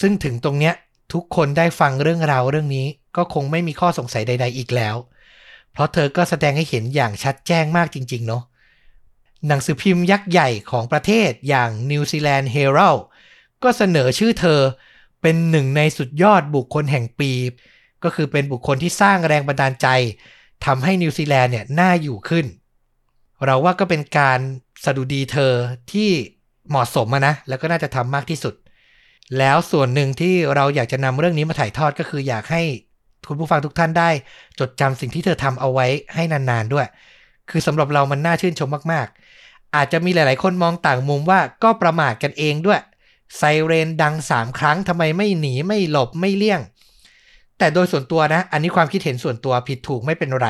ซึ่งถึงตรงเนี้ยทุกคนได้ฟังเรื่องราวเรื่องนี้ก็คงไม่มีข้อสงสัยใด ๆ อีกแล้ว เพราะเธอก็แสดงให้เห็นอย่างชัดแจ้งมากจริง ๆ เนาะหนังสือพิมพ์ยักษ์ใหญ่ของประเทศอย่าง New Zealand Herald ก็เสนอชื่อเธอเป็นหนึ่งในสุดยอดบุคคลแห่งปี ก็คือเป็นบุคคลที่สร้างแรงบันดาลใจทำให้นิวซีแลนด์เนี่ยน่าอยู่ขึ้น เราว่าก็เป็นการสะดุดีเธอที่ เหมาะสมอะนะ แล้วก็น่าจะทำมากที่สุด แล้วส่วนหนึ่งที่เราอยากจะนำเรื่องนี้มาถ่ายทอดก็คืออยากให้คุณผู้ฟังทุกท่านได้ จดจำสิ่งที่เธอทำเอาไว้ให้นานๆด้วย คือสำหรับเรามันน่าชื่นชมมากๆ อาจจะมีหลายๆ คนมองต่างมุมว่าก็ประมาทกันเองด้วยไซเรนดังสามครั้งทำไมไม่หนีไม่หลบไม่เลี่ยง แต่โดยส่วนตัวนะ อันนี้ความคิดเห็นส่วนตัวผิดถูกไม่เป็นไร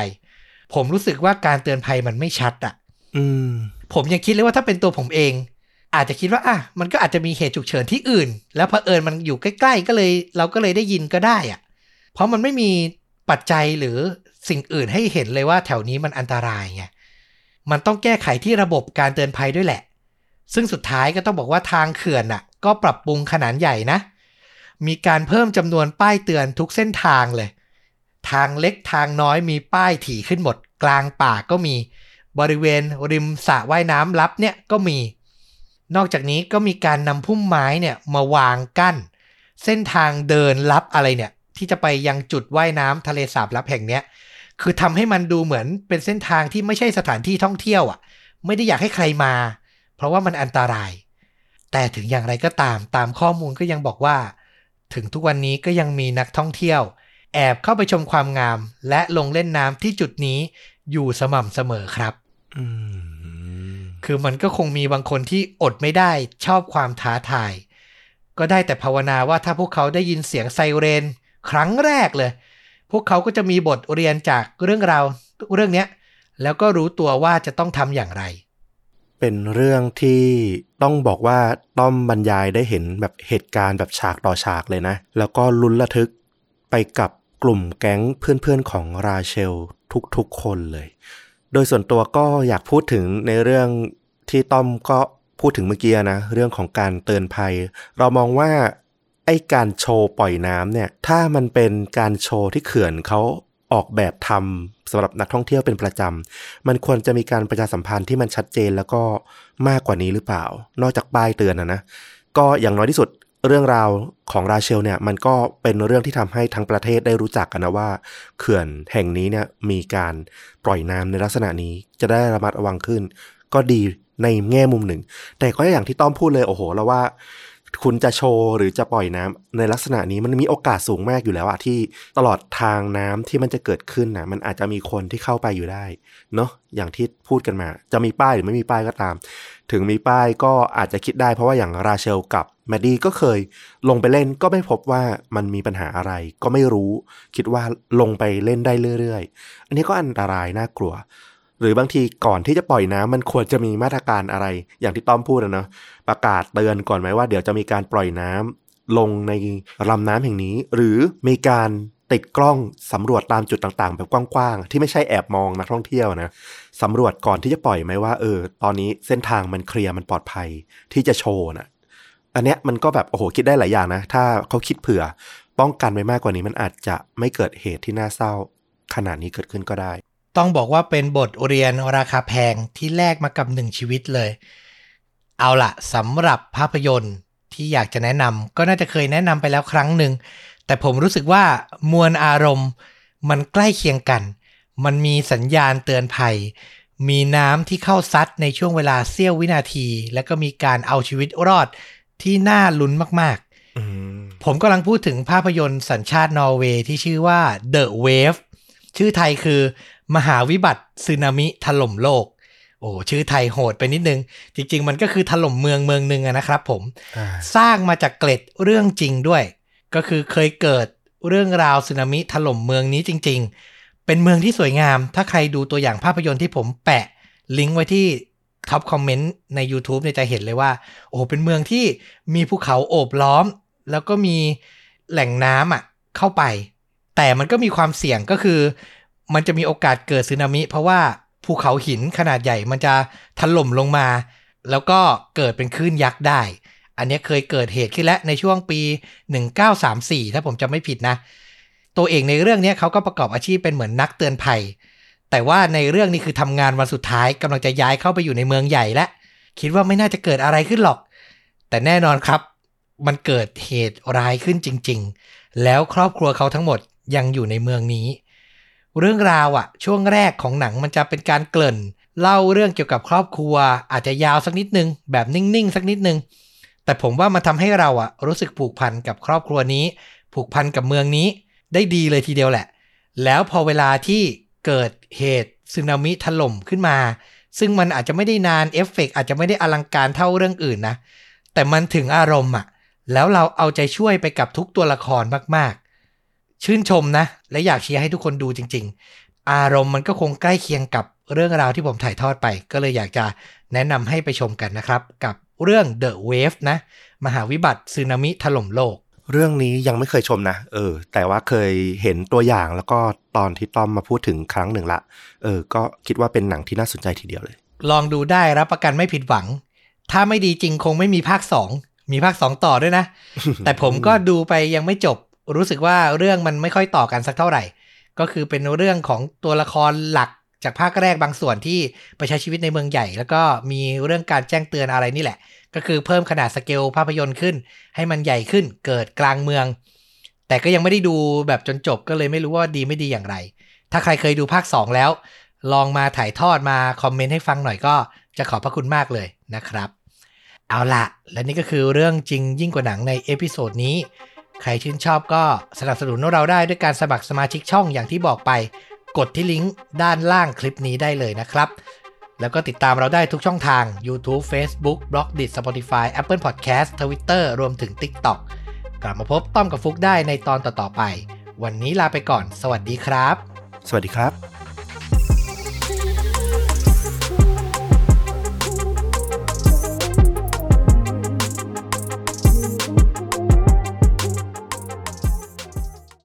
ผมรู้สึกว่าการเตือนภัยมันไม่ชัดอะอืม ผมยังคิดเลยว่าถ้าเป็นตัวผมเอง อาจจะคิดว่าอะมันก็อาจจะมีเหตุฉุกเฉินที่อื่น แล้วเผอิญมันอยู่ใกล้ๆ ก็เลยเราก็เลยได้ยินก็ได้อะเพราะมันไม่มีปัจจัยหรือสิ่งอื่นให้เห็นเลยว่าแถวนี้มันอันตรายไงมันต้องแก้ไขที่ระบบการเตือนภัยด้วยแหละ ซึ่งสุดท้ายก็ต้องบอกว่าทางเขื่อนอะ ก็ปรับปรุงขนาดใหญ่นะ มีการเพิ่มจำนวนป้ายเตือนทุกเส้นทางเลย ทางเล็กทางน้อยมีป้ายถี่ขึ้นหมด กลางป่าก็มี บริเวณริมสระว่ายน้ำลับเนี่ยก็มี นอกจากนี้ก็มีการนำพุ่มไม้เนี่ยมาวางกั้น เส้นทางเดินลับอะไรเนี่ย ที่จะไปยังจุดว่ายน้ำทะเลสาบลับแห่งเนี้ย คือทำให้มันดูเหมือนเป็นเส้นทางที่ไม่ใช่สถานที่ท่องเที่ยวอะ ไม่ได้อยากให้ใครมา เพราะว่ามันอันตราย แต่ถึงอย่างไรก็ตามตามข้อมูลก็ยังบอกว่า ถึงทุกวันนี้ก็ยังมีนักท่องเที่ยว แอบเข้าไปชมความงาม และลงเล่นน้ำที่จุดนี้อยู่สม่ำเสมอครับ อืม คือมันก็คงมีบางคนที่อดไม่ได้ชอบความท้าทาย ก็ได้แต่ภาวนาว่าถ้าพวกเขาได้ยินเสียงไซเรน ครั้งแรกเลย พวกเขาก็จะมีบทเรียนจากเรื่องราวเรื่องเนี้ยแล้วก็รู้ตัวว่าจะต้องทำอย่างไร เป็นเรื่องที่ต้องบอกว่าต้อมบรรยายได้เห็นแบบเหตุการณ์แบบฉากต่อฉากเลยนะ แล้วก็ลุ้นระทึกไปกับกลุ่มแก๊งเพื่อนๆของราเชลทุกๆคนเลย โดยส่วนตัวก็อยากพูดถึงในเรื่องที่ต้อมก็พูดถึงเมื่อกี้นะ เรื่องของการเตือนภัย เรามองว่าไอ้การโชว์ปล่อยน้ำเนี่ย ถ้ามันเป็นการโชว์ที่เขื่อนเขาออกแบบทำสำหรับนักท่องเที่ยวเป็นประจำ มันควรจะมีการประชาสัมพันธ์ที่มันชัดเจนแล้วก็มากกว่านี้หรือเปล่า นอกจากป้ายเตือนนะนะ ก็อย่างน้อยที่สุด เรื่องราวของราเชลเนี่ยมันก็เป็นเรื่องที่ทำให้ทั้งประเทศได้รู้จักกันนะว่า เขื่อนแห่งนี้เนี่ยมีการปล่อยน้ำในลักษณะนี้จะได้ระมัดระวังขึ้น ก็ดีในแง่มุมหนึ่ง แต่ก็อย่างที่ต้อมพูดเลยโอ้โห แล้วว่า คุณจะโชว์หรือจะปล่อยน้ำในลักษณะนี้มันมีโอกาสสูงมากอยู่แล้วอะที่ตลอดทางน้ำที่มันจะเกิดขึ้นนะมันอาจจะมีคนที่เข้าไปอยู่ได้เนาะอย่างที่พูดกันมา จะมีป้ายหรือไม่มีป้ายก็ตาม ถึงมีป้ายก็อาจจะคิดได้เพราะว่าอย่างราเชลกับแมดดี้ก็เคยลงไปเล่นก็ไม่พบว่ามันมีปัญหาอะไรก็ไม่รู้ คิดว่าลงไปเล่นได้เรื่อยๆ อันนี้ก็อันตรายน่ากลัว หรือบางทีก่อนที่จะปล่อยน้ำมันควรจะมีมาตรการอะไร อย่างที่ต้อมพูดนะเนาะประกาศเตือนก่อนไหมว่าเดี๋ยวจะมีการปล่อยน้ำลงในลำน้ำแห่งนี้ หรือมีการ ติดกล้องสำรวจตามจุดต่างๆ แบบกว้างๆ ที่ไม่ใช่แอบมองนักท่องเที่ยวนะสำรวจก่อนที่จะปล่อยไหมว่าเออ ตอนนี้เส้นทางมันเคลียร์มันปลอดภัยที่จะโชว์นะอันเนี้ยมันก็แบบโอ้โหคิดได้หลายอย่างนะ ถ้าเขาคิดเผื่อ ป้องกันไว้มากกว่านี้มันอาจจะไม่เกิดเหตุที่น่าเศร้า ขนาดนี้เกิดขึ้นก็ได้ ต้องบอกว่าเป็นบทเรียนราคาแพงที่แลกมากับหนึ่งชีวิตเลย เอาละสำหรับภาพยนตร์ที่อยากจะแนะนำก็น่าจะเคยแนะนำไปแล้วครั้งหนึ่ง แต่ผมรู้สึกว่ามวลอารมณ์ มันใกล้เคียงกัน มันมีสัญญาณเตือนภัย มีน้ำที่เข้าซัดในช่วงเวลาเสี้ยววินาที แล้วก็มีการเอาชีวิตรอดที่น่าลุ้นมากๆอืมผมกำลังพูดถึงภาพยนตร์สัญชาตินอร์เวย์ที่ชื่อว่า The Wave ชื่อไทยคือ มหาวิบัติสึนามิถล่มโลก โอ้ชื่อไทยโหดไปนิดนึง จริง ๆ มันก็คือถล่มเมืองเมืองหนึ่งอะนะครับผมอ่าสร้างมาจากเกร็ดเรื่องจริงด้วย ก็คือเคยเกิดเรื่องราวสึนามิถล่มเมืองนี้จริง ๆ เป็นเมืองที่สวยงาม ถ้าใครดูตัวอย่างภาพยนตร์ที่ผมแปะลิงก์ไว้ที่ top comment ใน YouTube เนี่ยจะเห็นเลยว่า โอ้เป็นเมืองที่มีภูเขาโอบล้อม แล้วก็มีแหล่งน้ำอะเข้าไป แต่มันก็มีความเสี่ยงก็คือ มันจะมีโอกาสเกิดสึนามิ เพราะว่าภูเขาหินขนาดใหญ่มันจะถล่มลงมา แล้วก็เกิดเป็นคลื่นยักษ์ได้ อันนี้เคยเกิดเหตุขึ้นแล้วในช่วงปี 1934 ถ้าผมจำไม่ผิดนะ ตัวเองในเรื่องนี้เขาก็ประกอบอาชีพเป็นเหมือนนักเตือนภัย แต่ว่าในเรื่องนี้คือทำงานวันสุดท้ายกำลังจะย้ายเข้าไปอยู่ในเมืองใหญ่แล้วคิดว่าไม่น่าจะเกิดอะไรขึ้นหรอก แต่แน่นอนครับ มันเกิดเหตุร้ายขึ้นจริง ๆ แล้วครอบครัวเขาทั้งหมดยังอยู่ในเมืองนี้ เรื่องราวอะช่วงแรกของหนังมันจะเป็นการเกริ่น เล่าเรื่องเกี่ยวกับครอบครัว อาจจะยาวสักนิดนึง แบบนิ่งๆ สักนิดนึง แต่ผมว่ามันทำให้เราอะรู้สึกผูกพันกับครอบครัวนี้ ผูกพันกับเมืองนี้ได้ดีเลยทีเดียวแหละ แล้วพอเวลาที่เกิดเหตุสึนามิถล่มขึ้นมา ซึ่งมันอาจจะไม่ได้นานเอฟเฟกต์อาจจะไม่ได้อลังการเท่าเรื่องอื่นนะ แต่มันถึงอารมณ์อะแล้วเราเอาใจช่วยไปกับทุกตัวละครมากๆ ชื่นชมนะ และอยากเชียร์ให้ทุกคนดูจริง ๆ อารมณ์มันก็คงใกล้เคียงกับเรื่องราวที่ผมถ่ายทอดไป ก็เลยอยากจะแนะนำให้ไปชมกันนะครับ กับ เรื่อง The Wave นะ มหาวิบัติสึนามิถล่มโลก เรื่องนี้ยังไม่เคยชมนะ เออ แต่ว่าเคยเห็นตัวอย่างแล้วก็ตอนที่ต้อมมาพูดถึงครั้งหนึ่งละ เออ ก็คิดว่าเป็นหนังที่น่าสนใจทีเดียวเลย ลองดูได้รับประกันไม่ผิดหวัง ถ้าไม่ดีจริงคงไม่มีภาคสอง มีภาคสองต่อด้วยนะ แต่ผมก็ดูไปยังไม่จบ รู้สึกว่าเรื่องมันไม่ค่อยต่อกันสักเท่าไหร่ ก็คือเป็นเรื่องของตัวละครหลัก จากภาคแรกบางส่วนที่ไปใช้ชีวิตในเมืองใหญ่ แล้วก็มีเรื่องการแจ้งเตือนอะไรนี่แหละ ก็คือเพิ่มขนาดสเกลภาพยนตร์ขึ้น ให้มันใหญ่ขึ้นเกิดกลางเมือง แต่ก็ยังไม่ได้ดูแบบจนจบก็เลยไม่รู้ว่าดีไม่ดีอย่างไร ถ้าใครเคยดูภาค 2 แล้ว ลองมาถ่ายทอดมา comment ให้ฟังหน่อยก็จะขอบพระคุณมากเลยนะครับ เอาละและนี่ก็คือเรื่องจริงยิ่งกว่าหนังใน episode นี้ใครชื่นชอบก็สนับสนุนเราได้ด้วยการสมัครสมาชิกช่องอย่างที่บอกไป กดที่ลิงก์ด้านล่างคลิปนี้ได้เลยนะครับ แล้วก็ติดตามเราได้ทุกช่องทาง YouTube Facebook b l o g d i t Spotify Apple Podcast Twitter รวมถึง TikTok กลับมาพบต้อมกับฟุกได้ในตอนต่อๆไป วันนี้ลาไปก่อน สวัสดีครับ สวัสดีครับ